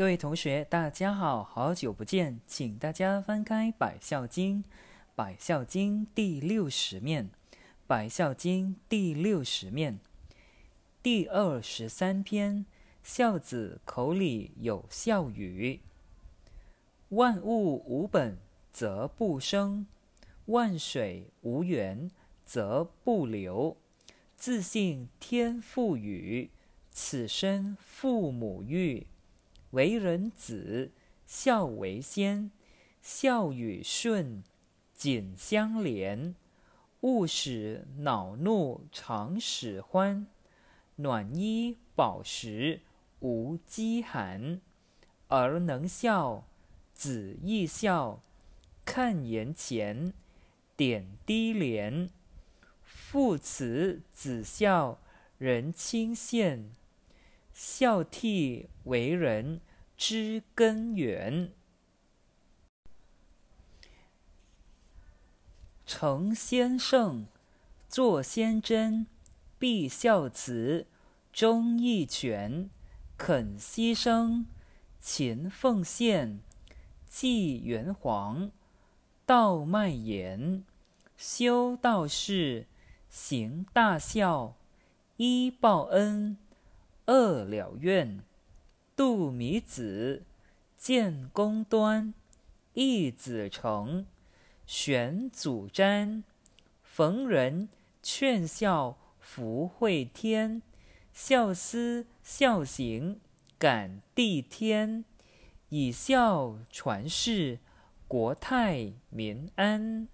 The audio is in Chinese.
各位同学，大家好，好久不见，请大家翻开《百孝经》，《百孝经》第六十面，《百孝经》第六十面，第二十三篇：孝子口里有孝语。万物无本则不生，万水无源则不流。自信天赋予，此生父母育。为人子，孝为先，孝与顺紧相连。勿使恼怒常使欢，暖衣饱食无饥寒。儿能孝，子亦孝。看言前，点滴连。父慈子孝，人亲羡。孝悌为人之根源。成先圣，作先真，必孝慈，忠义全，肯牺牲，勤奉献，继元皇，道迈严，修道士，行大孝，一报恩。二了愿，度米子，建功端，义子成，玄祖瞻，逢人劝孝，福会天，孝思孝行，感地天，以孝传世，国泰民安。